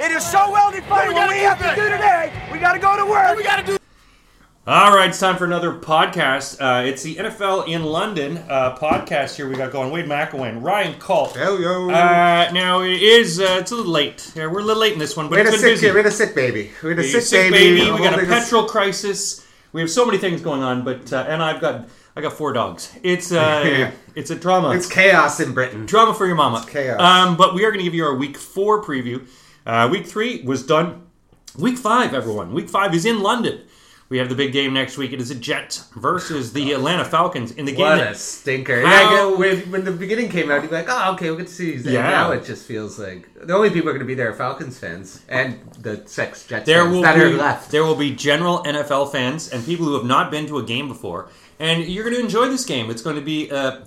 It is so well defined. What we have to do today, we got to go to work. We got to do. All right, it's time for another podcast. Uh, it's the NFL in London uh, podcast here we got going. Wade McElwain, Ryan Colt. Hello. Uh, now it is uh, it's a little late. Uh, we're a little late in this one, but we had a been sick busy. we had a sick baby. We had a sick, sick baby. baby. We got a holding us- petrol crisis. We have so many things going on, but uh, and I've got I got four dogs. It's uh, Yeah. it's a drama. It's chaos in Britain. drama for your mama. chaos. Um, but we are going to give you our week four preview. Uh, week three was done. Week five, everyone. Week five is in London. We have the big game next week. It is the Jets versus the Atlanta Falcons in the game. What a stinker! How- Yeah, when, when the beginning came out, you'd be like, "Oh, okay, we'll get to see." these." Yeah. Now it just feels like the only people are going to be there are Falcons fans and the sex Jets there fans will that be are left. there will be general NFL fans and people who have not been to a game before, and you're going to enjoy this game. It's going to be uh,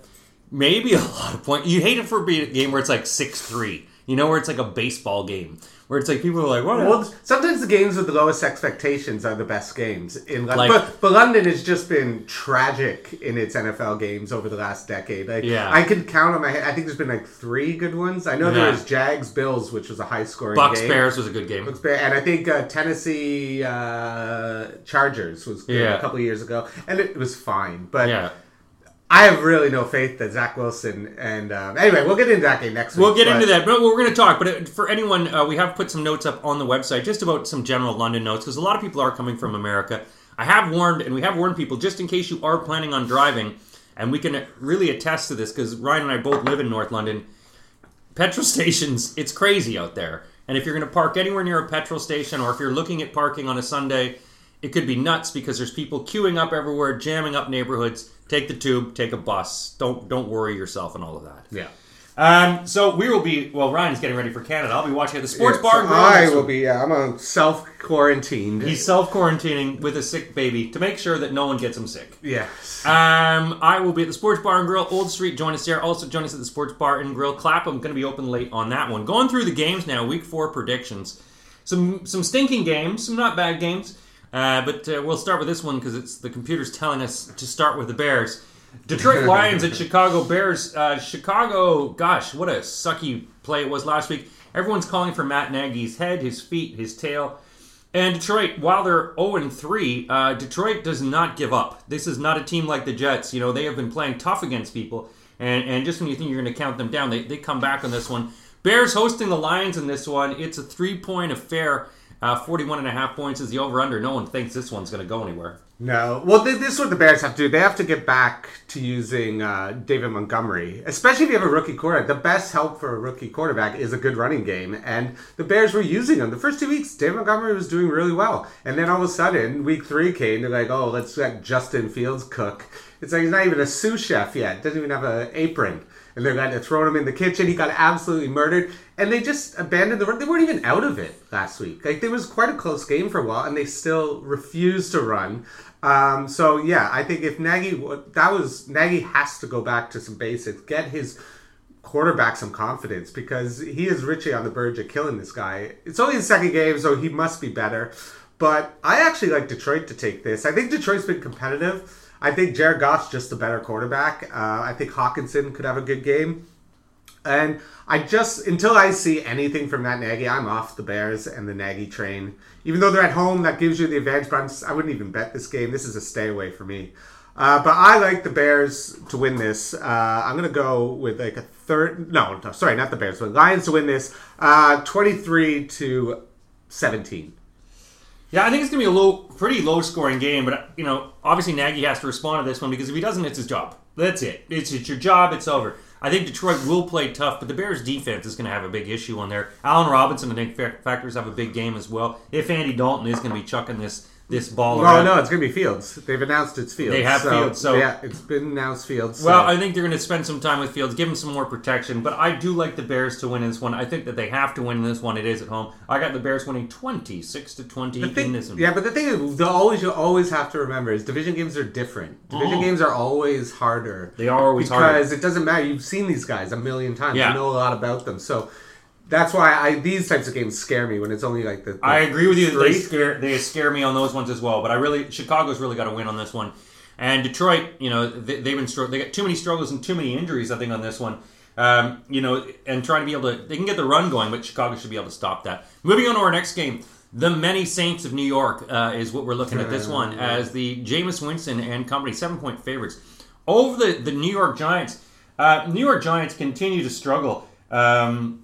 maybe a lot of points. You hate it for being a game where it's like six three. You know, where it's like a baseball game, where it's like people are like, "What?" Well, sometimes the games with the lowest expectations are the best games in London. Like- but, but London has just been tragic in its NFL games over the last decade. Like, Yeah. I can count on my head. I think there's been like three good ones. I know Yeah. there was Jags Bills, which was a high scoring Bucks game. Bears was a good game. And I think uh, Tennessee uh, Chargers was good Yeah. a couple of years ago, and it was fine. But Yeah. I have really no faith that Zach Wilson and um, anyway, we'll get into that game next week. We'll get but- into that, but we're going to talk. But it- for anyone, uh, we have put some notes up on the website just about some general London notes because a lot of people are coming from America. I have warned, and we have warned people just in case you are planning on driving, and we can really attest to this because Ryan and I both live in North London. Petrol stations, it's crazy out there. And if you're going to park anywhere near a petrol station, or if you're looking at parking on a Sunday, it could be nuts because there's people queuing up everywhere, jamming up neighborhoods. Take the tube, take a bus. Don't don't worry yourself and all of that. Yeah. Um, so we will be. Well, Ryan's getting ready for Canada. I'll be watching at the sports Yeah, bar. so I will be. Yeah, I'm on self quarantined. He's self quarantining with a sick baby to make sure that no one gets him sick. yes. Um, I will be at the Sports Bar and Grill, Old Street. Join us there. Also, join us at the Sports Bar and Grill. Clapham going to be open late on that one. Going through the games now. Week four predictions. Some some stinking games. Some not bad games. Uh, but uh, we'll start with this one because it's the computer's telling us to start with the Bears. Detroit Lions at Chicago Bears. Uh, Chicago, gosh, what a sucky play it was last week. Everyone's calling for Matt Nagy's head, his feet, his tail. And Detroit, while they're 0 3, uh, Detroit does not give up. This is not a team like the Jets. You know, they have been playing tough against people. And, and just when you think you're going to count them down, they, they come back on this one. Bears hosting the Lions in this one. It's a three point affair. Uh, 41 and a half points is the over under. No one thinks this one's going to go anywhere. No. Well, th- this is what the Bears have to do. They have to get back to using uh, David Montgomery, especially if you have a rookie quarterback. The best help for a rookie quarterback is a good running game, and the Bears were using him. The first two weeks, David Montgomery was doing really well, and then all of a sudden, week three came. They're like, "Oh, let's let Justin Fields cook." It's like he's not even a sous chef yet. Doesn't even have an apron. And they're going to throw him in the kitchen. He got absolutely murdered. And they just abandoned the run. They weren't even out of it last week. Like, there was quite a close game for a while, and they still refused to run. Um, so, yeah, I think if Nagy, that was, Nagy has to go back to some basics, get his quarterback some confidence because he is Richie on the verge of killing this guy. It's only his second game, so he must be better. But I actually like Detroit to take this. I think Detroit's been competitive. I think Jared Goff's just a better quarterback. Uh, I think Hockenson could have a good game. And I just, until I see anything from that Nagy, I'm off the Bears and the Nagy train. Even though they're at home, that gives you the advantage, but just, I wouldn't even bet this game. This is a stay away for me. Uh, but I like the Bears to win this. Uh, I'm to go with like a third. No, no, sorry, not the Bears, but Lions to win this. Uh, 23 to 17. Yeah, I think it's to be a low, pretty low scoring game, but, you know, obviously Nagy has to respond to this one because if he doesn't, it's his job. That's it. It's, it's your job, it's over. I think Detroit will play tough, but the Bears' defense is going to have a big issue on there. Allen Robinson, I think, factors have a big game as well. If Andy Dalton is going to be chucking this this ball Oh around. no, no, it's going to be Fields. They've announced it's Fields. They have Fields, so- yeah, it's been announced Fields. so- Well, I think they're going to spend some time with Fields, give him some more protection. But I do like the Bears to win this one. I think that they have to win this one. It is at home. I got the Bears winning twenty-six to twenty thing- in this one. yeah, but the thing is, the always you always have to remember is division games are different. Division Oh. games are always harder. They are always because harder. Because it doesn't matter. You've seen these guys a million times. Yeah. You know a lot about them. So that's why I these types of games scare me when it's only like the. the I agree with you. They scare they scare me on those ones as well. But I really Chicago's really got to win on this one. And Detroit, you know, they, they've been they got too many struggles and too many injuries. I think on this one. Um, you know, and trying to be able to, they can get the run going, but Chicago should be able to stop that. Moving on to our next game, the many Saints of New York uh, is what we're looking at this one as the Jameis Winston and company seven point favorites over the the New York Giants. Uh, New York Giants continue to struggle. Um,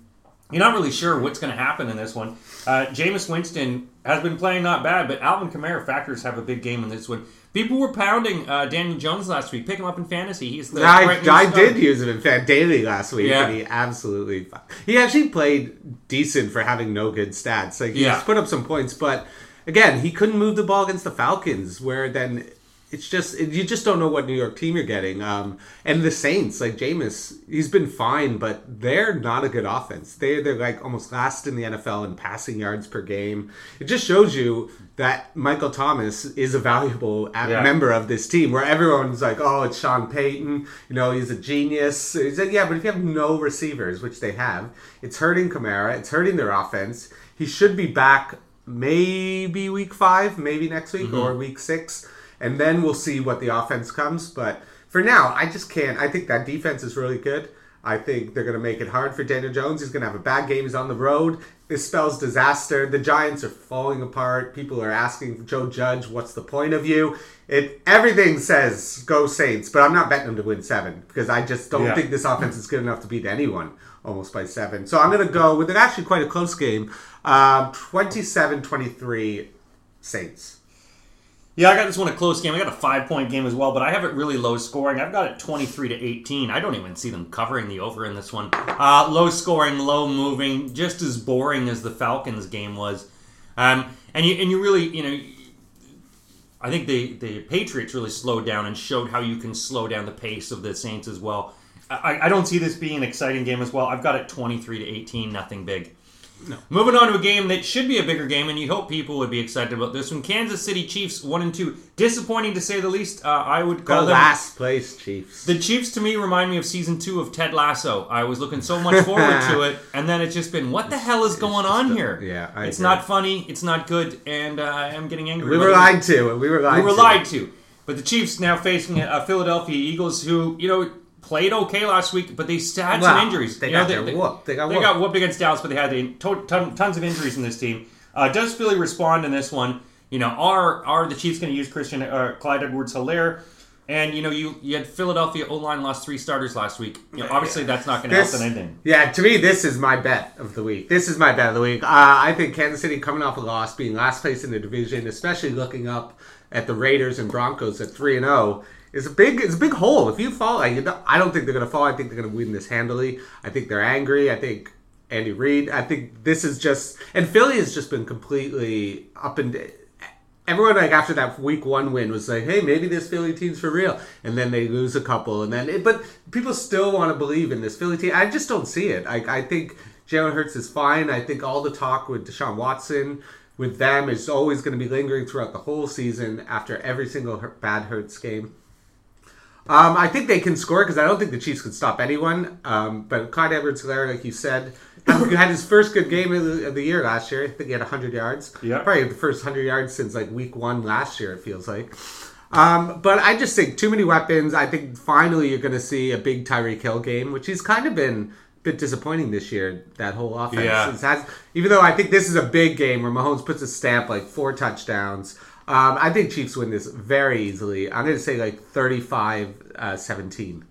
you're not really sure what's going to happen in this one. Uh, Jameis Winston has been playing not bad, but Alvin Kamara factors have a big game in this one. People were pounding uh, Daniel Jones last week. Pick him up in fantasy. He's the I, I did use him in Fan Daily last week, Yeah. and he absolutely he actually played decent for having no good stats. Like he's Yeah. put up some points, but again, he couldn't move the ball against the Falcons, where then it's just you just don't know what New York team you're getting. Um, and the Saints, like Jameis, he's been fine, but they're not a good offense. They they're like almost last in the NFL in passing yards per game. It just shows you that Michael Thomas is a valuable Yeah. member of this team where everyone's like, oh, it's Sean Payton, you know, he's a genius. He's like, yeah, but if you have no receivers, which they have, it's hurting Kamara, it's hurting their offense. He should be back maybe week five, maybe next week or week six, and then we'll see what the offense comes. But for now, I just can't. I think that defense is really good. I think they're going to make it hard for Daniel Jones. He's going to have a bad game. He's on the road. This spells disaster. The Giants are falling apart. People are asking Joe Judge, "What's the point of you?" It everything says go Saints, but I'm not betting them to win seven because I just don't Yeah. think this offense is good enough to beat anyone almost by seven. So I'm going to go with it. Actually, quite a close game, um, 27-23 Saints. Yeah, I got this one a close game. I got a five point game as well, but I have it really low scoring. I've got it 23 to 18. I don't even see them covering the over in this one. Uh, low scoring, low moving, just as boring as the Falcons game was. Um, and you and you really, you know, I think the the Patriots really slowed down and showed how you can slow down the pace of the Saints as well. I, I don't see this being an exciting game as well. I've got it 23 to 18, nothing big. Moving on to a game that should be a bigger game, and you hope people would be excited about this one. Kansas City Chiefs, one and two, disappointing to say the least. Uh, I would The call them last place Chiefs. the Chiefs. To me, remind me of season two of Ted Lasso. I was looking so much forward to it, and then it's just been, what the hell is going on here? yeah, I it's agree. not funny. It's not good, and uh, I'm getting angry. we were lied to. We were lied to. We were to. lied to. But the Chiefs now facing uh, Philadelphia Eagles, who you know played okay last week, but they still had Well, some injuries. they You got know, their whoop. They got they whooped. got whooped against Dallas, but they had the to- ton, tons of injuries in this team. Uh, does Philly respond in this one? You know, are are the Chiefs going to use Christian uh, Clyde Edwards-Helaire? And you know, you you had Philadelphia O line lost three starters last week. You know, obviously that's not going to help anything. yeah, to me, this is my bet of the week. This is my bet of the week. Uh, I think Kansas City coming off a loss, being last place in the division, especially looking up at the Raiders and Broncos at three and zero, is a big. It's a big hole. If you fall, I, I don't think they're going to fall. I think they're going to win this handily. I think they're angry. I think Andy Reid. I think this is just and Philly has just been completely up and. Everyone like after that week one win was like, "Hey, maybe this Philly team's for real," and then they lose a couple, and then it, but people still want to believe in this Philly team. I just don't see it. I, I think Jalen Hurts is fine. I think all the talk with Deshaun Watson with them is always going to be lingering throughout the whole season after every single bad Hurts game. Um, I think they can score because I don't think the Chiefs can stop anyone. Um, but Clyde Edwards-Helaire, like you said, had his first good game of the, of the year last year. I think he had 100 yards. Yeah. Probably the first 100 yards since like week one last year, it feels like. Um, but I just think too many weapons. I think finally you're going to see a big Tyreek Hill game, which he's kind of been a bit disappointing this year. That whole offense. Yeah. Has, even though I think this is a big game where Mahomes puts a stamp like four touchdowns. Um, I think Chiefs win this very easily. I'm going to say like 35 uh, 17.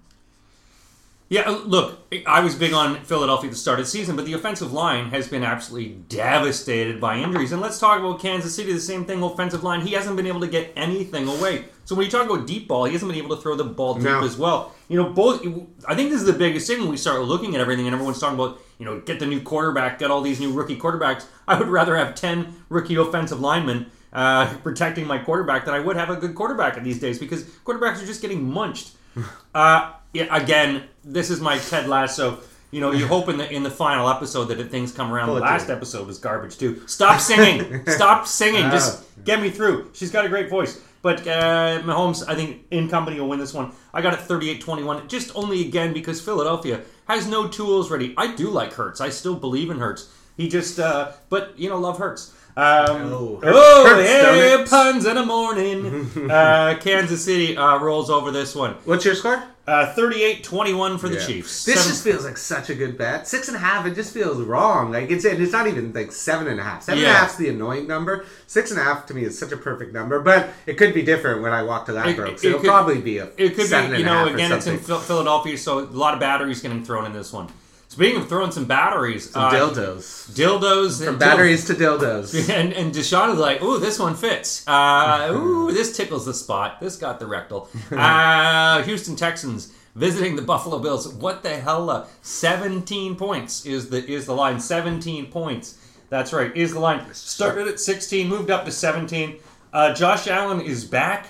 Yeah, uh, look, I was big on Philadelphia at the start of the season, but the offensive line has been absolutely devastated by injuries. And let's talk about Kansas City, the same thing, offensive line. He hasn't been able to get anything away. So when you talk about deep ball, he hasn't been able to throw the ball deep No. as well. You know, both. I think this is the biggest thing when we start looking at everything, and everyone's talking about, you know, get the new quarterback, get all these new rookie quarterbacks. I would rather have ten rookie offensive linemen uh, protecting my quarterback than I would have a good quarterback in these days because quarterbacks are just getting munched. Uh, yeah, again, this is my Ted Lasso. You know, you hope in the in the final episode that things come around. Pull The last episode was garbage too. Stop singing. Stop singing. Just get me through. She's got a great voice. But uh, Mahomes, I think, in company will win this one. I got it 38-21, just only again because Philadelphia has no tools ready. I do like Hurts. I still believe in Hurts. He just, uh, but you know, love hurts. Um, Oh, oh, hurts, don't hey, it? puns in the morning. uh, Kansas City uh, rolls over this one. What's your score? Uh, 38-21 for the Yeah. Chiefs. This Seven- just feels like such a good bet. Six and a half, it just feels wrong. Like it's and it's not even like seven and a half. Seven and a Yeah. half's the annoying number. Six and a half to me is such a perfect number, but it could be different when I walk to It- Ladbrokes. it It'll could- probably be a It could seven be, and you a know, half or again, it's in Philadelphia, so a lot of batteries getting thrown in this one. Speaking of throwing some batteries, uh, dildos. dildos, From batteries to dildos. And and Deshaun is like, ooh, this one fits. Uh, ooh, this tickles the spot. This got the rectal. Uh, Houston Texans visiting the Buffalo Bills. What the hell? Uh, Seventeen points is the is the line. Seventeen points. That's right. Is the line started at sixteen, moved up to seventeen. Uh, Josh Allen is back.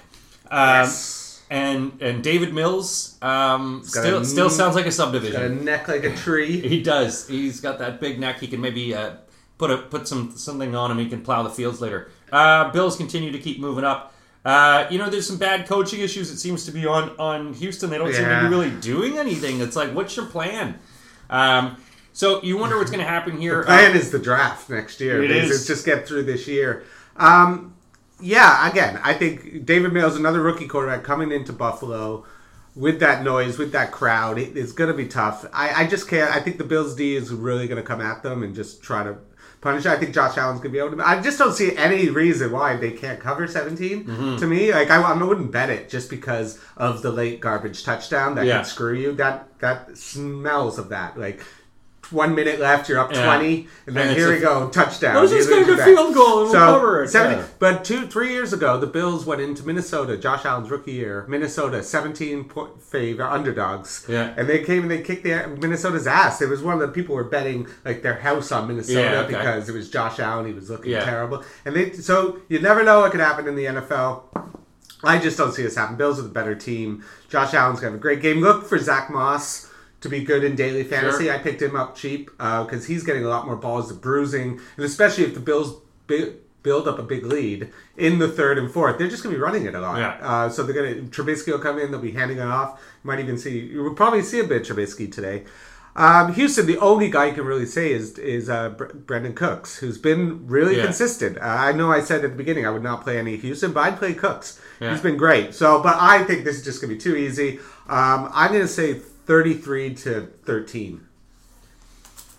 Um, Yes. And and Davis Mills um, still a still sounds like a subdivision. Got a neck like a tree. He does. He's got that big neck. He can maybe uh, put a put some something on him. He can plow the fields later. Uh, Bills continue to keep moving up. Uh, you know, there's some bad coaching issues. It seems to be on on Houston. They don't seem to be really doing anything. It's like, what's your plan? Um, so you wonder what's going to happen here. the Plan is the draft next year. It's- it's just get through this year. Um, yeah, again, I think Davis Mills, another rookie quarterback coming into Buffalo with that noise, with that crowd, it, it's going to be tough. I, I just can't. I think the Bills D is really going to come at them and just try to punish. I think Josh Allen's going to be able to. I just don't see any reason why they can't cover 17. Mm-hmm. To me, like I, I wouldn't bet it just because of the late garbage touchdown that Yeah. could screw you. That that smells of that. Like one minute left, you're up Yeah. 20, and then And here we go, touchdown. Let's just get a field goal and we'll cover it. 70 Yeah. But two, three years ago, the Bills went into Minnesota, Josh Allen's rookie year. Minnesota, 17 point favor underdogs. Yeah. And they came and they kicked the, Minnesota's ass. It was one of the people were betting like their house on Minnesota Yeah, okay. because it was Josh Allen. He was looking terrible. And they, so you never know what could happen in the NFL. I just don't see this happen. Bills are the better team. Josh Allen's gonna have a great game. Look for Zach Moss to be good in daily fantasy. Sure. I picked him up cheap because he's getting a lot more balls to bruising, and especially if the Bills bi- build up a big lead in the third and fourth, they're just gonna be running it a lot. Yeah. Uh, so they're gonna Trubisky will come in. They'll be handing it off. You might even see. You will probably see a bit of Trubisky today. Um, Houston, the only guy you can really say is is uh, Br- Brandin Cooks, who's been really Yeah. consistent. Uh, I know I said at the beginning I would not play any Houston, but I'd play Cooks. Yeah. He's been great. So, but I think this is just gonna be too easy. Um, I'm gonna say 33 to 13.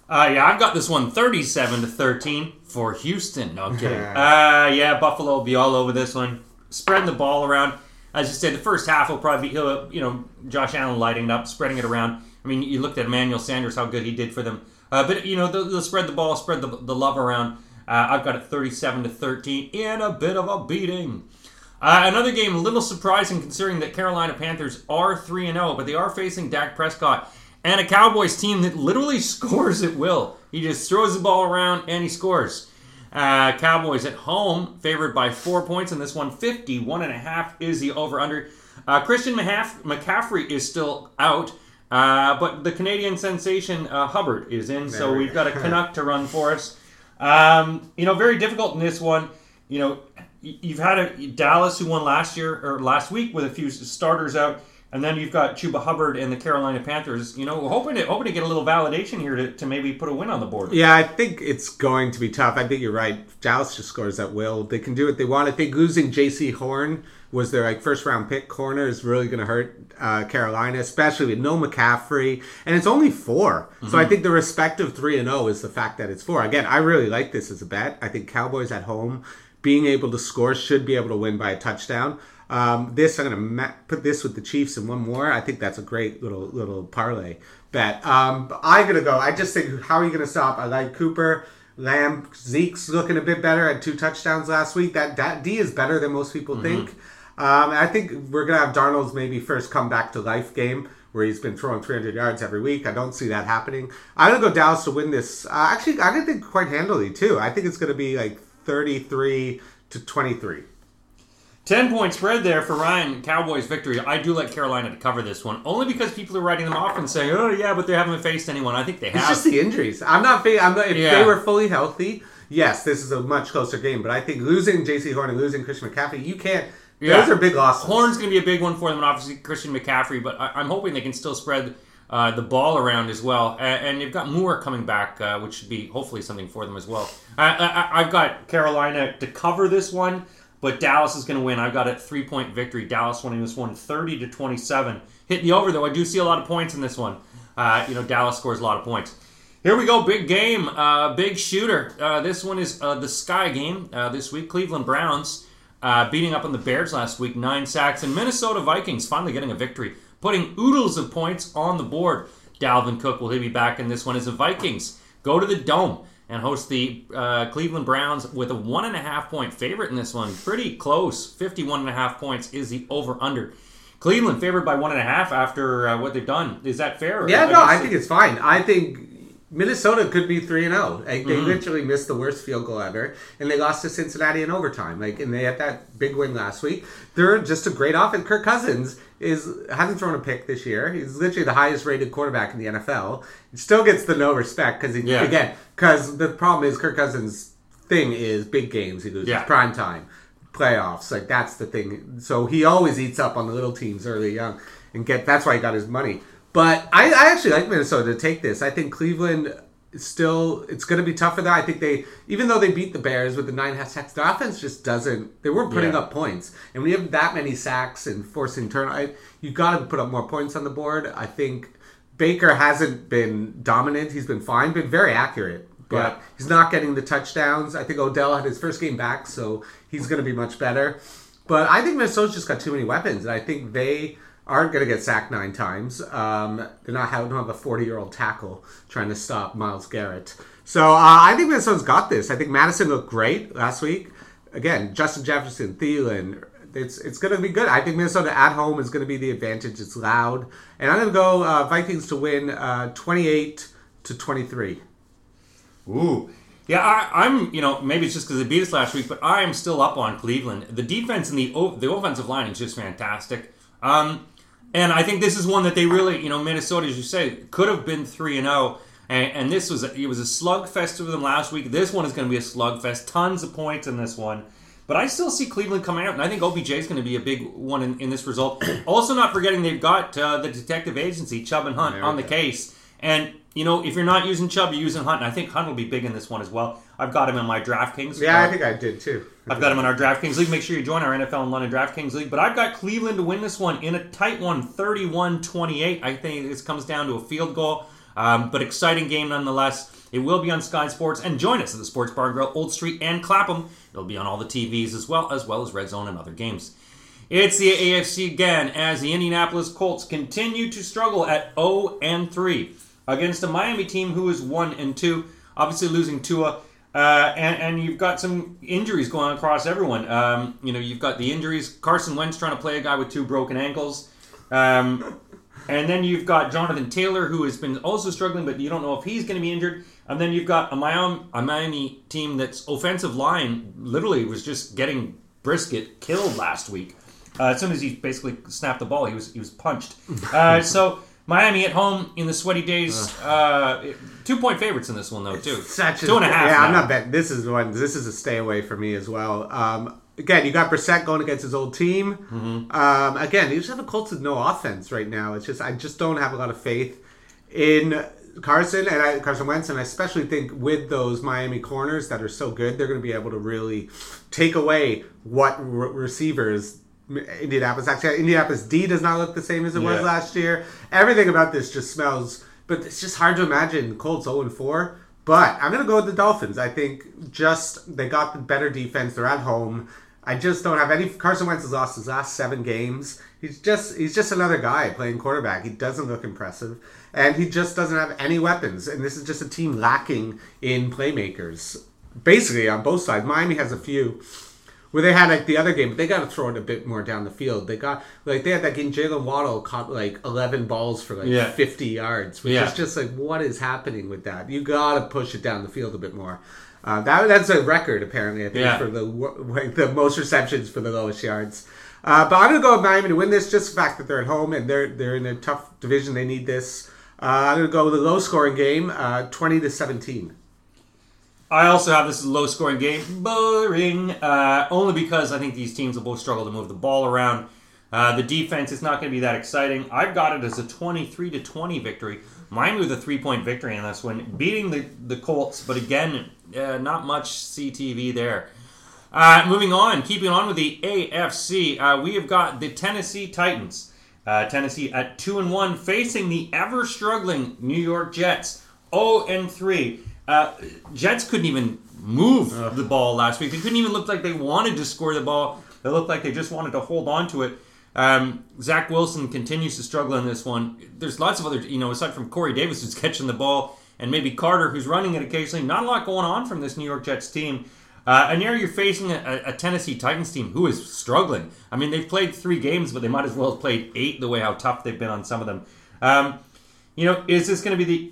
Uh, yeah, I've got this one 37 to 13 for Houston. No I'm kidding. uh, yeah, Buffalo will be all over this one. Spreading the ball around. As you said, the first half will probably be, you know, Josh Allen lighting it up, spreading it around. I mean, you looked at Emmanuel Sanders, how good he did for them. Uh, but, you know, they'll, they'll spread the ball, spread the, the love around. Uh, I've got it 37 to 13 in a bit of a beating. Uh, another game, a little surprising considering that Carolina Panthers are 3 0, but they are facing Dak Prescott and a Cowboys team that literally scores at will. He just throws the ball around and he scores. Uh, Cowboys at home, favored by four points in this one. 51 and a half is the over under. Uh, Christian McCaffrey is still out, uh, but the Canadian sensation uh, Hubbard is in, so we we've got a Canuck to run for us. Um, you know, very difficult in this one. You know, you've had a Dallas who won last year or last week with a few starters out, and then you've got Chuba Hubbard and the Carolina Panthers. You know, hoping to hoping to get a little validation here to, to maybe put a win on the board. Yeah, I think it's going to be tough. I think you're right. Dallas just scores at will. They can do what they want. I think losing Jaycee Horn was their like first round pick corner is really going to hurt uh, Carolina, especially with no McCaffrey, and it's only 4 So I think the respective three and zero is the fact that it's four. Again, I really like this as a bet. I think Cowboys at home being able to score should be able to win by a touchdown. Um, this I'm going to ma- put this with the Chiefs and one more. I think that's a great little little parlay bet. Um, but I'm going to go. I just think how are you going to stop? I like Cooper. Lamb, Zeke's looking a bit better at two touchdowns last week. That that D is better than most people think. Um, I think we're gonna have Darnold's maybe first come back to life game where he's been throwing 300 yards every week. I don't see that happening. I'm gonna go Dallas to win this. Uh, actually, I think quite handily too. I think it's gonna be like 33 to 23. 10 point spread there for Ryan. Cowboys victory. I do like Carolina to cover this one, only because people are writing them off and saying, oh, yeah, but they haven't faced anyone. I think they It's have. just the injuries. I'm not. I'm not. If Yeah. they were fully healthy, yes, this is a much closer game. But I think losing Jaycee Horn and losing Christian McCaffrey, you can't. Yeah. Those are big losses. Horn's going to be a big one for them, and obviously Christian McCaffrey, but I, I'm hoping they can still spread uh, the ball around as well. And, and you've got Moore coming back, uh, which should be hopefully something for them as well. I, have got Carolina to cover this one, but Dallas is going to win. I've got a three point victory. Dallas winning this one 30 to 27. Hit the over, though. I do see a lot of points in this one. Uh, you know, Dallas scores a lot of points. Here we go, big game, uh, big shooter. Uh, this one is uh, the Sky game this week. Cleveland Browns beating up on the Bears last week, nine sacks, and Minnesota Vikings finally getting a victory, putting oodles of points on the board. Dalvin Cook will he be back in this one as the Vikings go to the Dome and host the uh, Cleveland Browns with a one and a half point favorite in this one. Pretty close, fifty-one and a half points is the over/under. Cleveland favored by one and a half after uh, what they've done. Is that fair? Yeah, I no, I think it's fine. I think Minnesota could be three and zero. Oh. Like they Mm-hmm. literally missed the worst field goal ever, and they lost to Cincinnati in overtime. Like, and they had that big win last week. They're just a great offense. Kirk Cousins is hasn't thrown a pick this year. He's literally the highest rated quarterback in the NFL. He still gets the no respect because Yeah. again, because the problem is Kirk Cousins' thing is big games. He loses Yeah. prime time, playoffs. Like that's the thing. So he always eats up on the little teams early young, and get that's why he got his money. But I, I actually like Minnesota to take this. I think Cleveland still it's going to be tough for them. I think they even though they beat the Bears with the nine half sacks, their offense just doesn't. They weren't putting Yeah. up points, and when you have that many sacks and forcing turn, I, you got to put up more points on the board. I think Baker hasn't been dominant. He's been fine, been very accurate, but Yeah. he's not getting the touchdowns. I think Odell had his first game back, so he's going to be much better. But I think Minnesota's just got too many weapons, and I think they aren't going to get sacked nine times. Um, they're not don't have a forty year old tackle trying to stop Myles Garrett. So uh, I think Minnesota's got this. I think Mattison looked great last week. Again, Justin Jefferson, Thielen. It's it's going to be good. I think Minnesota at home is going to be the advantage. It's loud, and I'm going to go uh, Vikings to win uh, twenty eight to twenty three. Ooh. Yeah, I, I'm. You know, maybe it's just because they beat us last week, but I am still up on Cleveland. The defense and the the offensive line is just fantastic. Um, and I think this is one that they really, you know, Minnesota, as you say, could have been three and zero. And this was a, it was a slugfest for them last week. This one is going to be a slugfest. Tons of points in this one. But I still see Cleveland coming out, and I think OBJ is going to be a big one in, in this result. also, not forgetting they've got uh, the detective agency, Chubb and Hunt, There on the case. And you know, if you're not using Chubb, you're using Hunt. And I think Hunt will be big in this one as well. I've got him in my DraftKings. Yeah, Uh, I think I did too. I've got him in our DraftKings league. Make sure you join our NFL and London DraftKings league. But I've got Cleveland to win this one in a tight one, 31-28. I think this comes down to a field goal. Um, but exciting game nonetheless. It will be on Sky Sports. And join us at the Sports Bar and Grill, Old Street and Clapham. It'll be on all the TVs as well, as well as Red Zone and other games. It's the AFC again as the Indianapolis Colts continue to struggle at 0 and 3 against a Miami team who is 1 and 2. Obviously losing Tua. Uh, and, and you've got some injuries going across everyone. Um, you know, you've got the injuries. Carson Wentz trying to play a guy with two broken ankles. Um, and then you've got Jonathan Taylor, who has been also struggling, but you don't know if he's going to be injured. And then you've got a Miami, a Miami team that's offensive line literally was just getting Brissett killed last week. Uh, as soon as he basically snapped the ball, he was he was punched. Uh, so Miami at home in the sweaty days, uh, two point favorites in this one though too. Such a, two and a half. Yeah, I'm not betting. This is one. This is a stay away for me as well. Um, again, you got Brissett going against his old team. Mm-hmm. Um, again, you just have a Colts with no offense right now. It's just I just don't have a lot of faith in Carson and I, Carson Wentz, and I especially think with those Miami corners that are so good, they're going to be able to really take away what re- receivers. Indianapolis actually Indianapolis D does not look the same as it was last year. Everything about this just smells, but it's just hard to imagine Colts 0 and 4. But I'm gonna go with the Dolphins. I think just they got the better defense. They're at home. I just don't have any. Carson Wentz has lost his last seven games. He's just he's just another guy playing quarterback. He doesn't look impressive, and he just doesn't have any weapons. And this is just a team lacking in playmakers. Basically, on both sides, Miami has a few where they had like the other game, but they got to throw it a bit more down the field. They got like they had that game. Jaylen Waddle caught like eleven balls for like Yeah. fifty yards, which Yeah. is just like what is happening with that? You got to push it down the field a bit more. Uh, that that's a record apparently. I think Yeah. for the like the most receptions for the lowest yards. Uh, but I'm gonna go with Miami to win this. Just the fact that they're at home and they're they're in a tough division. They need this. Uh, I'm gonna go with a low scoring game, uh, twenty to seventeen. I also have this low scoring game. Boring. Uh, only because I think these teams will both struggle to move the ball around. Uh, the defense is not going to be that exciting. I've got it as a 23 to 20 victory. Mine with a three point victory in this one, beating the, the Colts, but again, uh, not much CTV there. Uh, moving on, keeping on with the AFC, uh, we have got the Tennessee Titans. Uh, Tennessee at two and one, facing the ever struggling New York Jets. 0 and three. Uh, Jets couldn't even move the ball last week. They couldn't even look like they wanted to score the ball. They looked like they just wanted to hold on to it. Um, Zach Wilson continues to struggle in this one. There's lots of other, you know, aside from Corey Davis who's catching the ball, and maybe Carter who's running it occasionally. Not a lot going on from this New York Jets team. Uh, and here you're facing a, a, Tennessee Titans team who is struggling. I mean, they've played three games, but they might as well have played eight. The way how tough they've been on some of them. Um, you know, is this going to be the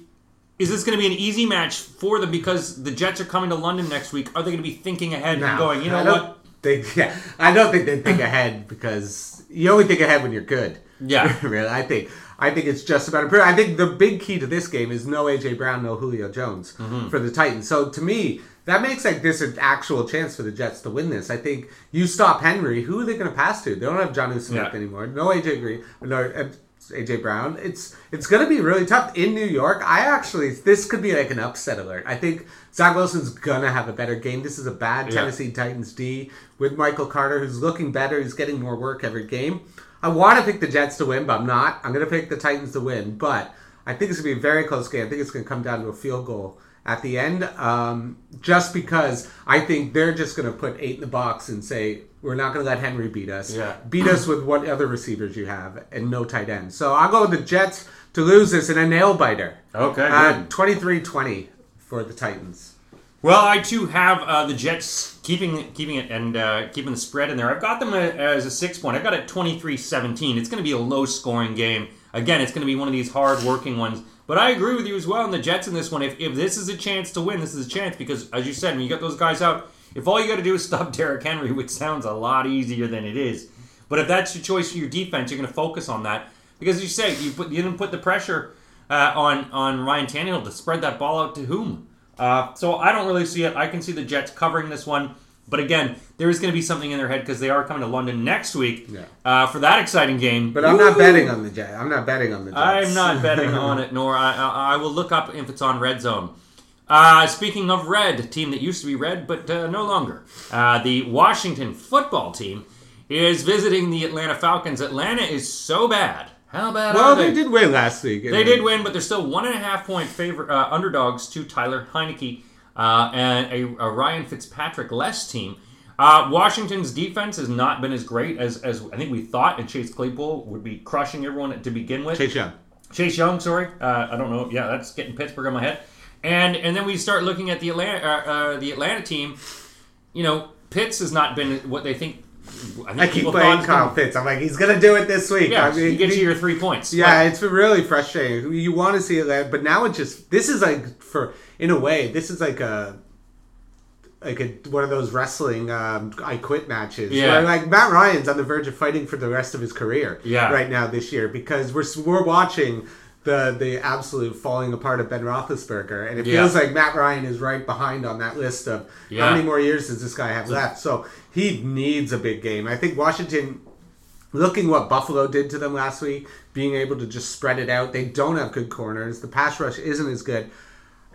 is this going to be an easy match for them because the Jets are coming to London next week? Are they going to be thinking ahead and going, you know I what? Think, yeah, I don't think they think ahead because you only think ahead when you're good. Yeah, really. I think I think it's just about improvement. I think the big key to this game is no AJ Brown, no Julio Jones Mm-hmm. for the Titans. So to me, that makes like this an actual chance for the Jets to win this. I think you stop Henry, who are they going to pass to? They don't have Jonnu Smith Yeah. anymore. No AJ Green, no AJ Brown. It's it's going to be really tough in New York. I actually this could be like an upset alert. I think Zach Wilson's gonna have a better game. This is a bad Yeah. Tennessee Titans D with Michael Carter, who's looking better. He's getting more work every game. I want to pick the Jets to win, but I'm not. I'm going to pick the Titans to win, but I think it's going to be a very close game. I think it's going to come down to a field goal at the end, um, just because I think they're just going to put eight in the box and say we're not going to let Henry beat us. Yeah. Beat us with what other receivers you have and no tight end. So I'll go with the Jets to lose this in a nail biter. Okay, Uh, good. 23-20 for the Titans. Well, I too have uh, the Jets keeping keeping it and uh, keeping the spread in there. I've got them a, as a six point. I've got it 23-17. It's going to be a low scoring game. Again, it's going to be one of these hard working ones. But I agree with you as well on the Jets in this one. If, if this is a chance to win, this is a chance because, as you said, when you get those guys out, if all you got to do is stop Derrick Henry, which sounds a lot easier than it is, but if that's your choice for your defense, you're going to focus on that because, as you say, you put you didn't put the pressure uh, on on Ryan Tannehill to spread that ball out to whom. Uh, so I don't really see it. I can see the Jets covering this one. But again, there is going to be something in their head because they are coming to London next week Yeah. uh, for that exciting game. But I'm not betting on the Jets. I'm not betting on the Jets. I'm not betting on it, nor I, I, I will look up if it's on Red Zone. Uh, speaking of red, a team that used to be red but uh, no longer, uh, the Washington football team is visiting the Atlanta Falcons. Atlanta is so bad. How bad Well, are they did win last week. They did win, but they're still one and a half point favor uh, underdogs to Tyler Heinicke uh, and a, a Ryan Fitzpatrick less team. Uh, Washington's defense has not been as great as, as I think we thought, and Chase Claypool would be crushing everyone to begin with. Chase Young. Chase Young, sorry, uh, I don't know. Yeah, that's getting Pittsburgh on my head. And and then we start looking at the Atlanta uh, uh, the Atlanta team. You know, Pitts has not been what they think. I, I keep playing Kyle Pitts. I'm like, he's gonna do it this week. Yeah, I mean, he gets he- you your three points. Yeah, it's been really frustrating. You want to see it, but now it just this is like for in a way this is like a like a, one of those wrestling um, I quit matches. Yeah. like Matt Ryan's on the verge of fighting for the rest of his career. Yeah. right now this year because we're we're watching. The, the absolute falling apart of Ben Roethlisberger, and it Yeah. feels like Matt Ryan is right behind on that list of Yeah. how many more years does this guy have left. So he needs a big game. I think Washington looking what Buffalo did to them last week, being able to just spread it out. They don't have good corners. The pass rush isn't as good.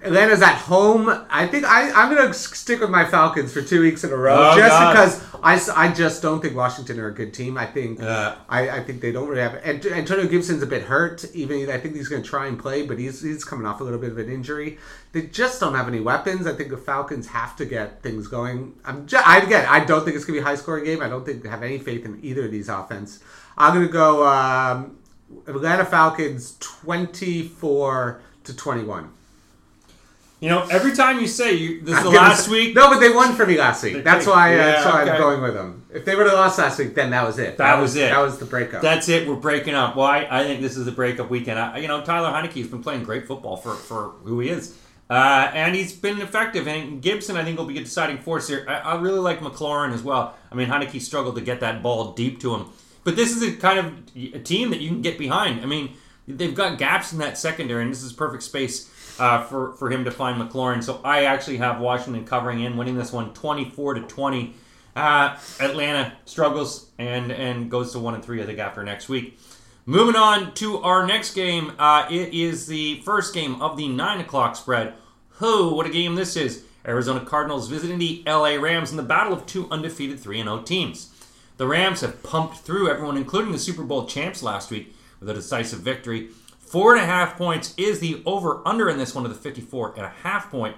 Atlanta's at home. I think I, I'm going to stick with my Falcons for two weeks in a row, Oh, just God. because I just don't think Washington are a good team. I think Yeah. I, I think they don't really have. And Antonio Gibson's a bit hurt. Even I think he's going to try and play, but he's he's coming off a little bit of an injury. They just don't have any weapons. I think the Falcons have to get things going. I'm just, I again, I don't think it's going to be a high scoring game. I don't think they have any faith in either of these offense. I'm going to go um, Atlanta Falcons 24 to 21. You know, every time you say you, this is the last say- week, No, but they won for me last week. That's why. Yeah, that's why okay. I'm going with them. If they would have lost last week, then that was it. That was it. That was the breakup. that's it. We're breaking up. Why? I think this is the breakup weekend. I, you know, Tyler Heinicke's been playing great football for, for who he is. Uh, and he's been effective. And Gibson, I think, will be a deciding force here. I, I really like McLaurin as well. I mean, Heinicke struggled to get that ball deep to him. But this is a kind of a team that you can get behind. I mean, they've got gaps in that secondary, and this is perfect space uh, for, for him to find McLaurin. So I actually have Washington covering in, winning this one 24 to 20. Uh, Atlanta struggles and and goes to one and three. I think after next week. Moving on to our next game. Uh, it is the first game of the nine o'clock spread. Who? What a game this is! Arizona Cardinals visiting the LA Rams in the battle of two undefeated 3 and 0 teams. The Rams have pumped through everyone, including the Super Bowl champs last week, with a decisive victory. Four and a half points is the over under in this one of the 54 and a half point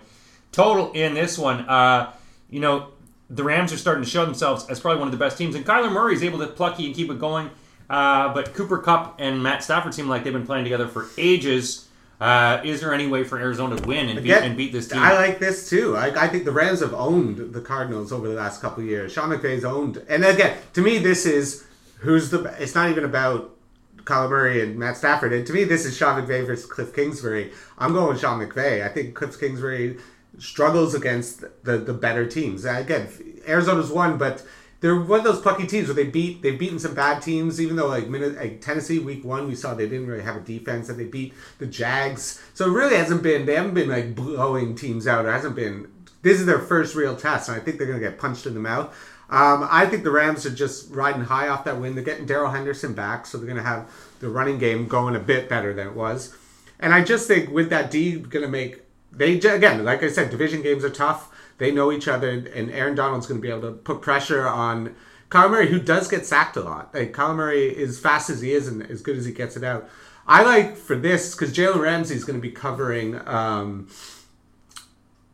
total in this one. Uh, you know, the Rams are starting to show themselves as probably one of the best teams, and Kyler Murray is able to plucky and keep it going. Uh, but Cooper Kupp and Matt Stafford seem like they've been playing together for ages. Uh, is there any way for Arizona to win and, beat, and beat this team? I like this too. I, I, think the Rams have owned the Cardinals over the last couple of years. Sean McVay's owned, and again, to me, this is who's the. It's not even about Kyler Murray and Matt Stafford, and to me, this is Sean McVay versus Cliff Kingsbury. I'm going with Sean McVay. I think Cliff Kingsbury struggles against the the better teams. Again, Arizona's won, but they're one of those plucky teams where they beat they've beaten some bad teams. Even though like, like Tennessee week one, we saw they didn't really have a defense, and they beat the Jags. So it really hasn't been they haven't been like blowing teams out. It hasn't been. This is their first real test, and I think they're going to get punched in the mouth. Um, I think the Rams are just riding high off that win. They're getting Darrell Henderson back, so they're going to have the running game going a bit better than it was. And I just think with that D going to make they again, like I said, division games are tough. They know each other, and Aaron Donald's going to be able to put pressure on Kyler Murray, who does get sacked a lot. Like Kyler Murray, as fast as he is and as good as he gets it out, I like for this because Jalen Ramsey is going to be covering um,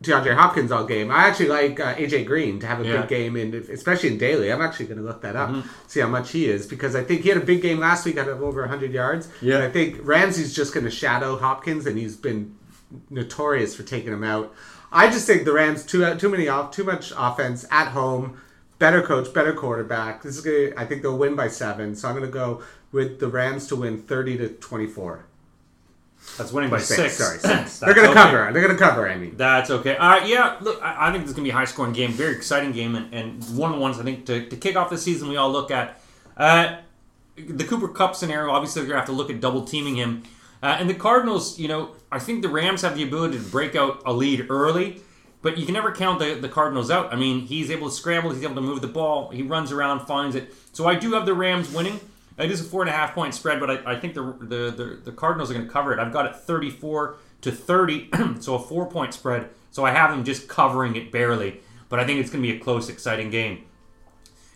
DeAndre Hopkins all game. I actually like uh, AJ Green to have a yeah. big game, in, especially in daily. I'm actually going to look that up, mm-hmm. see how much he is because I think he had a big game last week out of over 100 yards. Yeah, and I think Ramsey's just going to shadow Hopkins, and he's been notorious for taking him out. I just think the Rams too too many off too much offense at home. Better coach, better quarterback. This is gonna. I think they'll win by seven. So I'm going to go with the Rams to win 30 to 24. That's winning by six. six. Sorry, six. They're going to okay. cover. They're going to cover. I mean, that's okay. All right, yeah. Look, I, I think this is going to be a high scoring game, very exciting game, and, and one of the ones I think to, to kick off the season we all look at. Uh, the Cooper Kupp scenario. Obviously, you're going to have to look at double teaming him. Uh, and the Cardinals, you know, I think the Rams have the ability to break out a lead early, but you can never count the, the Cardinals out. I mean, he's able to scramble, he's able to move the ball, he runs around, finds it. So I do have the Rams winning. It is a four and a half point spread, but I, I think the, the, the, the Cardinals are going to cover it. I've got it 34 to 30, so a four point spread. So I have them just covering it barely, but I think it's going to be a close, exciting game.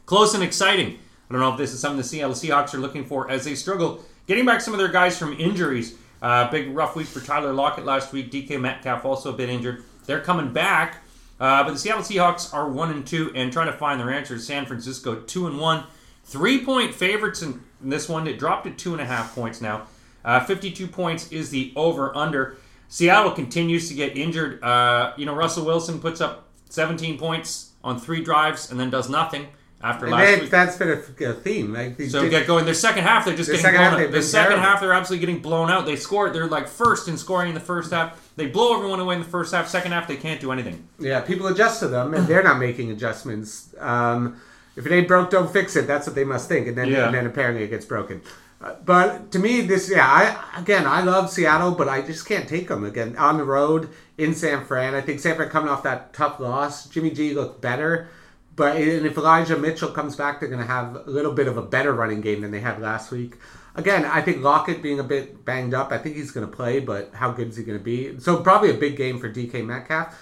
Close and exciting. I don't know if this is something the Seattle Seahawks are looking for as they struggle Getting back some of their guys from injuries. Uh, big rough week for Tyler Lockett last week. DK Metcalf also a bit injured. They're coming back. Uh, but the Seattle Seahawks are one and two and trying to find their answers. San Francisco two and one, three point favorites in this one. It dropped to two and a half points now. Uh, Fifty-two points is the over under. Seattle continues to get injured. Uh, you know Russell Wilson puts up 17 points on three drives and then does nothing after and last week. That's been a, a theme. Like so, you get going. Their second half, they're just getting blown out. The second half, they're absolutely getting blown out. They scored. They're like first in scoring in the first half. They blow everyone away in the first half. Second half, they can't do anything. Yeah, people adjust to them, and they're not making adjustments. Um, if it ain't broke, don't fix it. That's what they must think, and then yeah. and then apparently it gets broken. Uh, but to me, this yeah, I again I love Seattle, but I just can't take them again on the road in San Fran. I think San Fran coming off that tough loss, Jimmy G looked better. But and if Elijah Mitchell comes back, they're going to have a little bit of a better running game than they had last week. Again, I think Lockett being a bit banged up, I think he's going to play, but how good is he going to be? So probably a big game for DK Metcalf.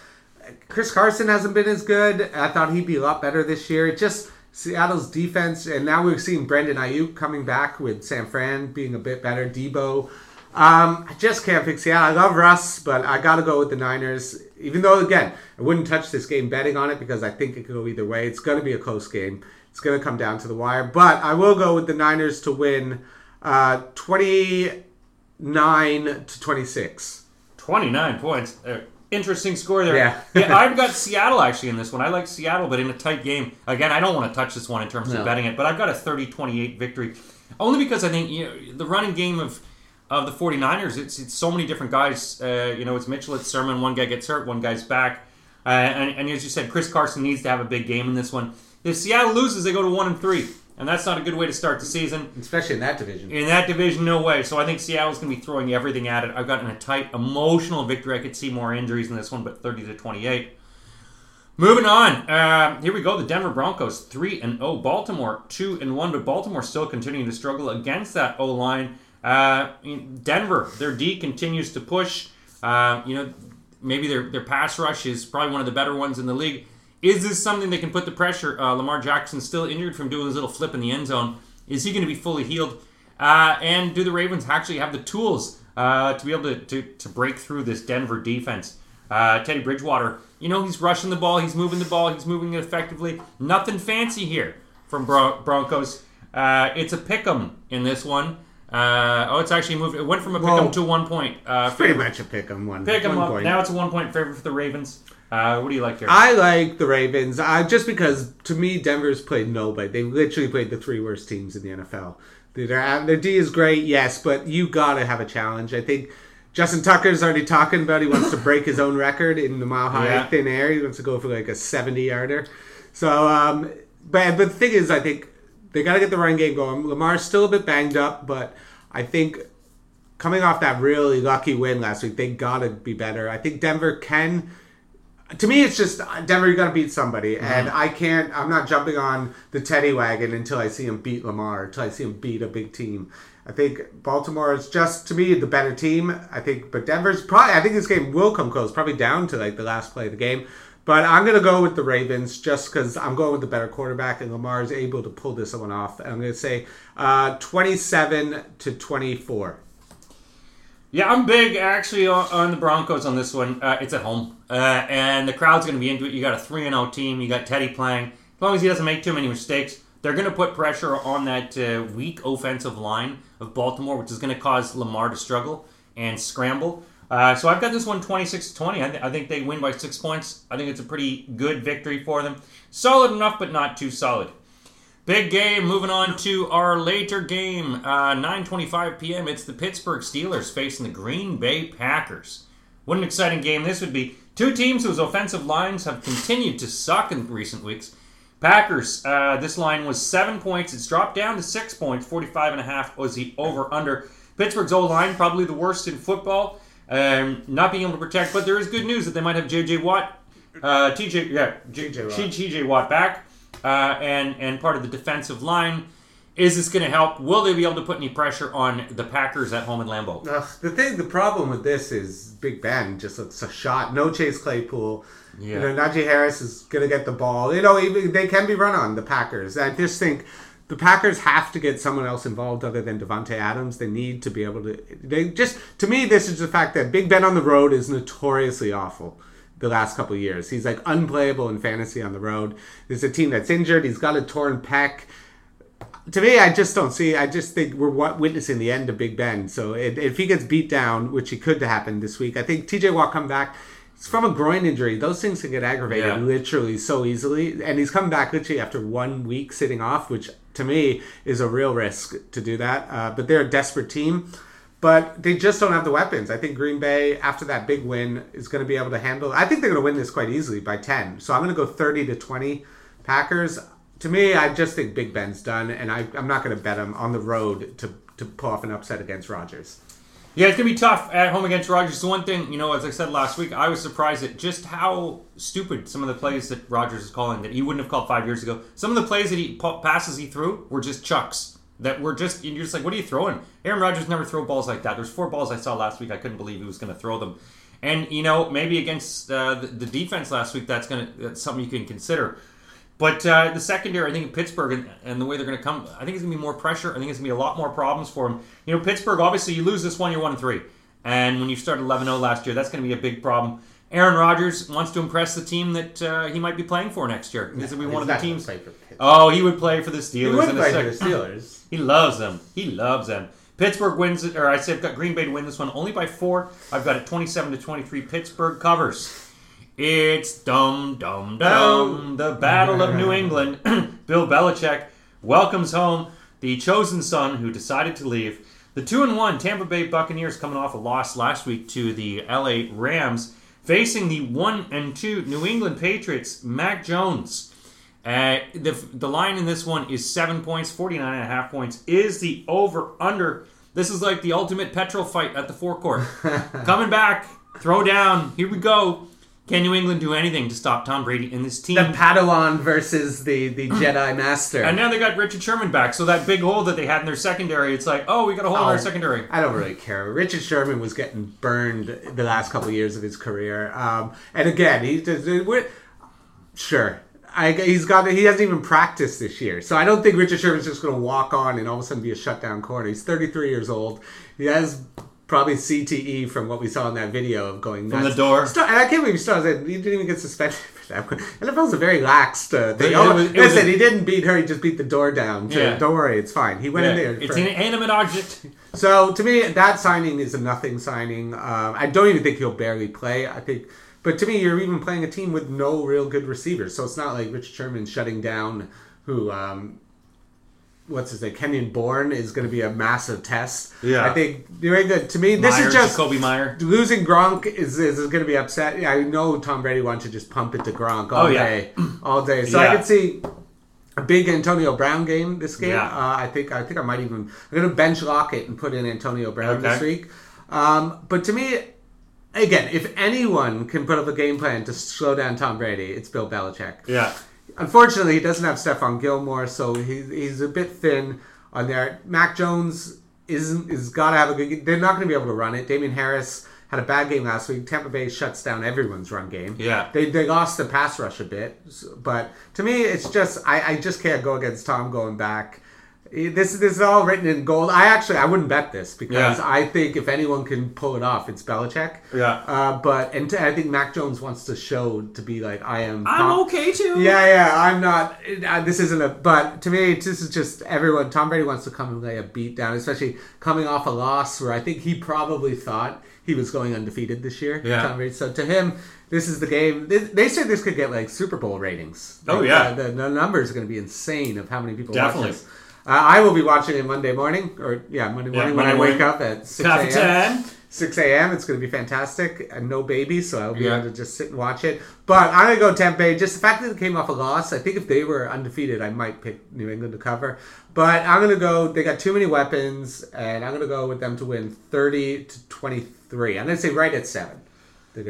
Chris Carson hasn't been as good. I thought he'd be a lot better this year. It just Seattle's defense, and now we're seeing Brandon Aiyuk coming back with San Fran being a bit better. Deebo, um, I just can't pick Seattle. I love Russ, but I got to go with the Niners. Even though, again, I wouldn't touch this game betting on it because I think it could go either way. It's going to be a close game. It's going to come down to the wire. But I will go with the Niners to win uh, 29 to 26. 29 points. Interesting score there. Yeah. yeah, I've got Seattle actually in this one. I like Seattle, but in a tight game. Again, I don't want to touch this one in terms no. of betting it, but I've got a 30 28 victory. Only because I think you know, the running game of of the 49ers, it's it's so many different guys. Uh, you know, it's Mitchell, it's Sermon. One guy gets hurt, one guy's back. Uh, and, and, as you said, Chris Carson needs to have a big game in this one. If Seattle loses, they go to one and three, and that's not a good way to start the season, especially in that division. In that division, no way. So I think Seattle's going to be throwing everything at it. I've gotten a tight, emotional victory. I could see more injuries in this one, but thirty to twenty-eight. Moving on, uh, here we go. The Denver Broncos three and zero. Baltimore two and one, but Baltimore still continuing to struggle against that O line. Uh, Denver, their D continues to push. Uh, you know, maybe their their pass rush is probably one of the better ones in the league. Is this something that can put the pressure? Uh, Lamar Jackson still injured from doing his little flip in the end zone. Is he going to be fully healed? Uh, and do the Ravens actually have the tools uh, to be able to, to, to break through this Denver defense? Uh, Teddy Bridgewater, you know, he's rushing the ball, he's moving the ball, he's moving it effectively. Nothing fancy here from Bron- Broncos. Uh, it's a pick 'em in this one. Uh, oh, it's actually moved. It went from a pick 'em Well, to one point. Uh, Pretty favorite. much a pick 'em one. Pick 'em one up. point. Now it's a one point favorite for the Ravens. Uh, what do you like here? I like the Ravens. I just because to me Denver's played nobody. They literally played the three worst teams in the NFL. Their their D is great, yes, but you gotta have a challenge. I think Justin Tucker's already talking about he wants to break his own record in the mile high Yeah. thin air. He wants to go for like a seventy yarder. So, um, but but the thing is, I think they gotta get the run game going. Lamar's still a bit banged up, but I think coming off that really lucky win last week, they gotta be better. I think Denver can. To me, it's just uh, Denver. You gotta beat somebody, and I can't. I'm not jumping on the Teddy wagon until I see him beat Lamar. Until I see him beat a big team. I think Baltimore is just to me the better team. I think, but Denver's probably. I think this game will come close, probably down to like the last play of the game. But I'm gonna go with the Ravens just because I'm going with the better quarterback, and Lamar is able to pull this one off. I'm gonna say uh, 27 to 24. Yeah, I'm big actually on, on the Broncos on this one. Uh, it's at home, uh, and the crowd's going to be into it. You got a three and zero team. You got Teddy playing. As long as he doesn't make too many mistakes, they're going to put pressure on that uh, weak offensive line of Baltimore, which is going to cause Lamar to struggle and scramble. Uh, so I've got this one 26 to 20. I, th- I think they win by six points. I think it's a pretty good victory for them. Solid enough, but not too solid. Big game. Moving on to our later game, uh, 9:25 p.m. It's the Pittsburgh Steelers facing the Green Bay Packers. What an exciting game this would be! Two teams whose offensive lines have continued to suck in recent weeks. Packers. Uh, this line was seven points. It's dropped down to six points. 45 and a half was the over/under. Pittsburgh's O line probably the worst in football. Um, not being able to protect, but there is good news that they might have J.J. Watt, uh, T.J. Yeah, T.J. Watt. T.J. Watt back, uh, and and part of the defensive line. Is this going to help? Will they be able to put any pressure on the Packers at home in Lambeau? Ugh, the thing, the problem with this is Big Ben just looks a shot. No Chase Claypool. Yeah. You know, Najee Harris is gonna get the ball. You know, even they can be run on the Packers. I just think the Packers have to get someone else involved other than Davante Adams. They need to be able to. They just to me, this is the fact that Big Ben on the road is notoriously awful. The last couple of years, he's like unplayable in fantasy on the road. There's a team that's injured. He's got a torn pec to me, I just don't see. I just think we're witnessing the end of Big Ben. So it, if he gets beat down, which he could happen this week, I think TJ Watt come back. It's from a groin injury. Those things can get aggravated Yeah. literally so easily. And he's come back literally after one week sitting off, which to me is a real risk to do that. Uh, but they're a desperate team. But they just don't have the weapons. I think Green Bay, after that big win, is going to be able to handle. I think they're going to win this quite easily by ten. So I'm going to go thirty to twenty. Packers. To me, I just think Big Ben's done, and I, I'm not going to bet him on the road to to pull off an upset against Rodgers. Yeah, it's gonna be tough at home against Rodgers. The one thing, you know, as I said last week, I was surprised at just how stupid some of the plays that Rodgers is calling that he wouldn't have called five years ago. Some of the plays that he pa- passes he threw were just chucks that were just you're just like, what are you throwing? Aaron Rodgers never throw balls like that. There's four balls I saw last week. I couldn't believe he was going to throw them. And you know, maybe against uh, the, the defense last week, that's gonna that's something you can consider. But uh, the secondary, I think in Pittsburgh and, and the way they're going to come, I think it's going to be more pressure. I think it's going to be a lot more problems for them. You know, Pittsburgh, obviously, you lose this one, you're one and three. And when you started 11 0 last year, that's going to be a big problem. Aaron Rodgers wants to impress the team that uh, he might be playing for next year. This will be one of the He's not gonna teams. play for Pitt. Oh, he would play for the Steelers. He would play for the Steelers. He loves them. He loves them. Pittsburgh wins it, or I said I've got Green Bay to win this one only by four. I've got it 27 to 23. Pittsburgh covers. It's dum dum dum. The Battle of New England. Bill Belichick welcomes home the chosen son who decided to leave. The two and one Tampa Bay Buccaneers coming off a loss last week to the LA Rams, facing the one and two New England Patriots. Mac Jones. Uh, the, the line in this one is seven points, 49 and a half points. Is the over under. This is like the ultimate petrol fight at the forecourt. Coming back, throw down. Here we go. Can New England do anything to stop Tom Brady and this team? The Padawan versus the, the Jedi Master. and now they got Richard Sherman back, so that big hole that they had in their secondary, it's like, oh, we got a hole in our Oh. secondary. I don't really care. Richard Sherman was getting burned the last couple of years of his career, um, and again, he just we're, sure. I, he's got he hasn't even practiced this year, so I don't think Richard Sherman's just going to walk on and all of a sudden be a shutdown corner. He's 33 years old. He has probably CTE from what we saw in that video of going From nuts. the door. Still- and I can't believe still has He didn't even get suspended for that. one. NFL's a very lax uh, thing. It Oh, was- it listen, a- he didn't beat her. He just beat the door down. So Yeah. Don't worry, it's fine. He went Yeah, in there. it's for- an animate object. so to me, that signing is a nothing signing. Um, I don't even think he'll barely play. I think, but to me, you're even playing a team with no real good receivers. So it's not like Rich Sherman shutting down who. Um, What's his name? Kenyon Bourne is going to be a massive test. Yeah. I think New England. To me, this Meyers, is just Jakobi Meyer. losing Gronk is, is, is going to be upset. Yeah, I know Tom Brady wants to just pump it to Gronk all Oh, yeah. day, all day. So Yeah. I could see a big Antonio Brown game this game. Yeah. Uh, I think I think I might even I'm going to bench Lockett and put in Antonio Brown this week. Um, but to me, again, if anyone can put up a game plan to slow down Tom Brady, it's Bill Belichick. Yeah. Unfortunately, he doesn't have Stephon Gilmore, so he, he's a bit thin on there. Mac Jones isn't is got to have a good. They're not going to be able to run it. Damien Harris had a bad game last week. Tampa Bay shuts down everyone's run game. Yeah. they they lost the pass rush a bit, but to me, it's just I, I just can't go against Tom going back. This this is all written in gold. I actually I wouldn't bet this because Yeah. I think if anyone can pull it off, it's Belichick. Yeah. Uh, but and I think Mac Jones wants to show to be like I am. I'm Tom- okay too. yeah, yeah, I'm not. Uh, this isn't a. But to me, this is just everyone. Tom Brady wants to come and lay a beat down, especially coming off a loss where I think he probably thought he was going undefeated this year. Yeah. Tom Brady. So to him, this is the game. They, they said this could get like Super Bowl ratings. Oh, Like, yeah. uh, the, the numbers are going to be insane of how many people Definitely. watch this. Uh, I will be watching it Monday morning, or yeah, Monday Yeah, morning when Monday I wake up at six Coffee a.m. time. 6 a.m. It's going to be fantastic. And no baby, so I'll be Yeah. able to just sit and watch it. But I'm going to go Tampa Bay. Just the fact that it came off a loss, I think if they were undefeated, I might pick New England to cover. But I'm going to go, they got too many weapons, and I'm going to go with them to win 30 to 23. I'm going to say right at 7.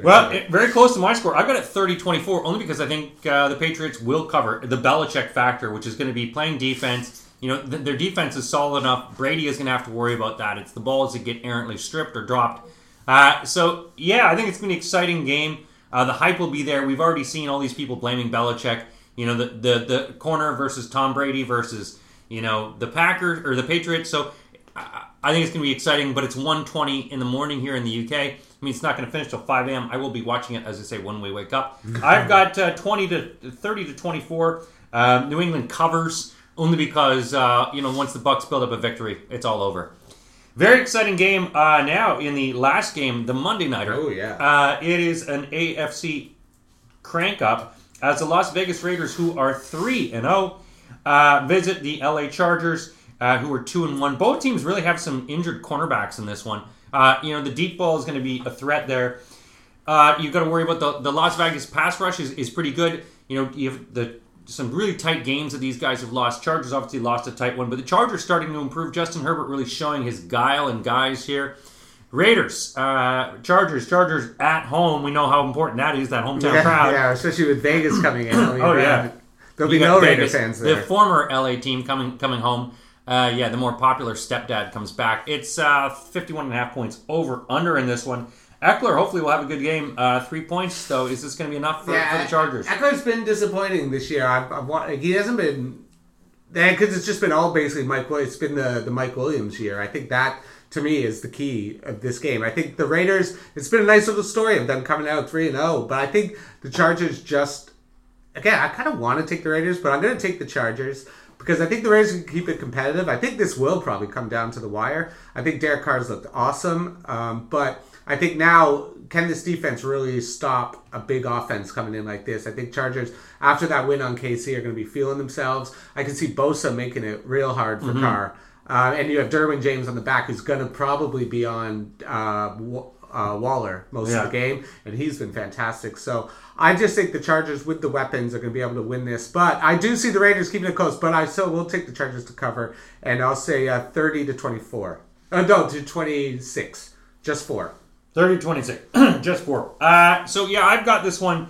Well, it, very close to my score. I've got it 30-24, only because I think uh, the Patriots will cover the Belichick factor, which is going to be playing defense. You know, th- their defense is solid enough. Brady is going to have to worry about that. It's the balls that get errantly stripped or dropped. Uh, so, yeah, I think it's going to be an exciting game. Uh, the hype will be there. We've already seen all these people blaming Belichick. You know, the, the, the corner versus Tom Brady versus, you know, the Packers or the Patriots. So, I I think it's going to be exciting, but it's 1.20 in the morning here in the UK. I mean, it's not going to finish till 5 a.m. I will be watching it, as I say, when we wake up. I've got uh, 20 to 30 to 24. Uh, New England covers only because uh, you know once the Bucks build up a victory, it's all over. Very exciting game uh, now in the last game, the Monday nighter. Oh, yeah. Uh, it is an AFC crank up as the Las Vegas Raiders, who are three and zero, uh, visit the LA Chargers, uh, who are two and one. Both teams really have some injured cornerbacks in this one. Uh, you know, the deep ball is going to be a threat there. Uh, you've got to worry about the, the Las Vegas pass rush is, is pretty good. You know, you have the some really tight games that these guys have lost. Chargers obviously lost a tight one, but the Chargers starting to improve. Justin Herbert really showing his guile and guys here. Raiders, uh, Chargers, Chargers at home. We know how important that is. That hometown yeah, crowd. yeah, especially with Vegas coming in. I mean, Oh, yeah. There'll You be no Raider Vegas, fans The former LA team coming coming home. Uh, yeah, the more popular stepdad comes back. It's uh, 51 and a half points over under in this one. Ekeler hopefully will have a good game. Uh, three points though. Is this going to be enough for, for the Chargers? Ekeler's been disappointing this year. I've, I've, he hasn't been because it's just been all basically Mike. It's been the the Mike Williams year. I think that to me is the key of this game. I think the Raiders. It's been a nice little story of them coming out three and zero, but I think the Chargers just again. I kind of want to take the Raiders, but I'm going to take the Chargers. Because I think the Raiders can keep it competitive. I think this will probably come down to the wire. I think Derek Carr's looked awesome, um, but I think now can this defense really stop a big offense coming in like this? I think Chargers after that win on KC are going to be feeling themselves. I can see Bosa making it real hard for Carr, uh, and you have Derwin James on the back who's going to probably be on uh, uh, Waller most Yeah. of the game, and he's been fantastic. So I just think the Chargers with the weapons are going to be able to win this. But I do see the Raiders keeping it close. But I still will take the Chargers to cover, and I'll say uh, thirty to twenty-four. Uh, no, to twenty-six, just four. 30 26. Just four. Uh, so, yeah, I've got this one.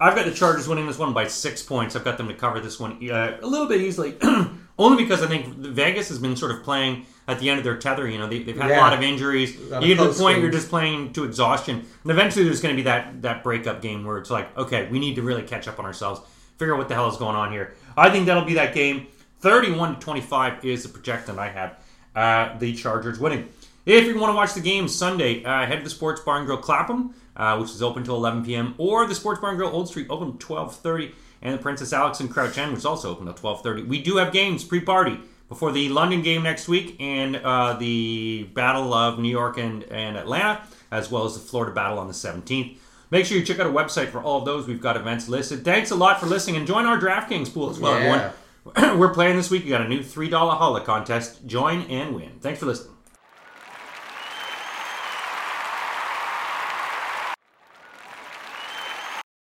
I've got the Chargers winning this one by six points. I've got them to cover this one uh, a little bit easily, only because I think Vegas has been sort of playing at the end of their tether. You know, they, have had a lot of injuries. lot You get to the point where you're just playing to exhaustion, and eventually there's going to be that that breakup game where it's like, okay, we need to really catch up on ourselves, figure out what the hell is going on here. I think that'll be that game. 31 to 25 is the projection I have. Uh, the Chargers winning. If you want to watch the game Sunday, uh, head to the Sports Bar and Grill Clapham, uh, which is open till 11 p.m., or the Sports Bar and Grill Old Street, open 12:30, and the Princess Alex and Crouch End, which is also open till 12:30. We do have games pre-party before the London game next week and uh, the Battle of New York and, and Atlanta, as well as the Florida Battle on the 17th. Make sure you check out our website for all of those. We've got events listed. Thanks a lot for listening, and join our DraftKings pool as well, Yeah. everyone. We're playing this week. We got a new $3 Holla contest. Join and win. Thanks for listening.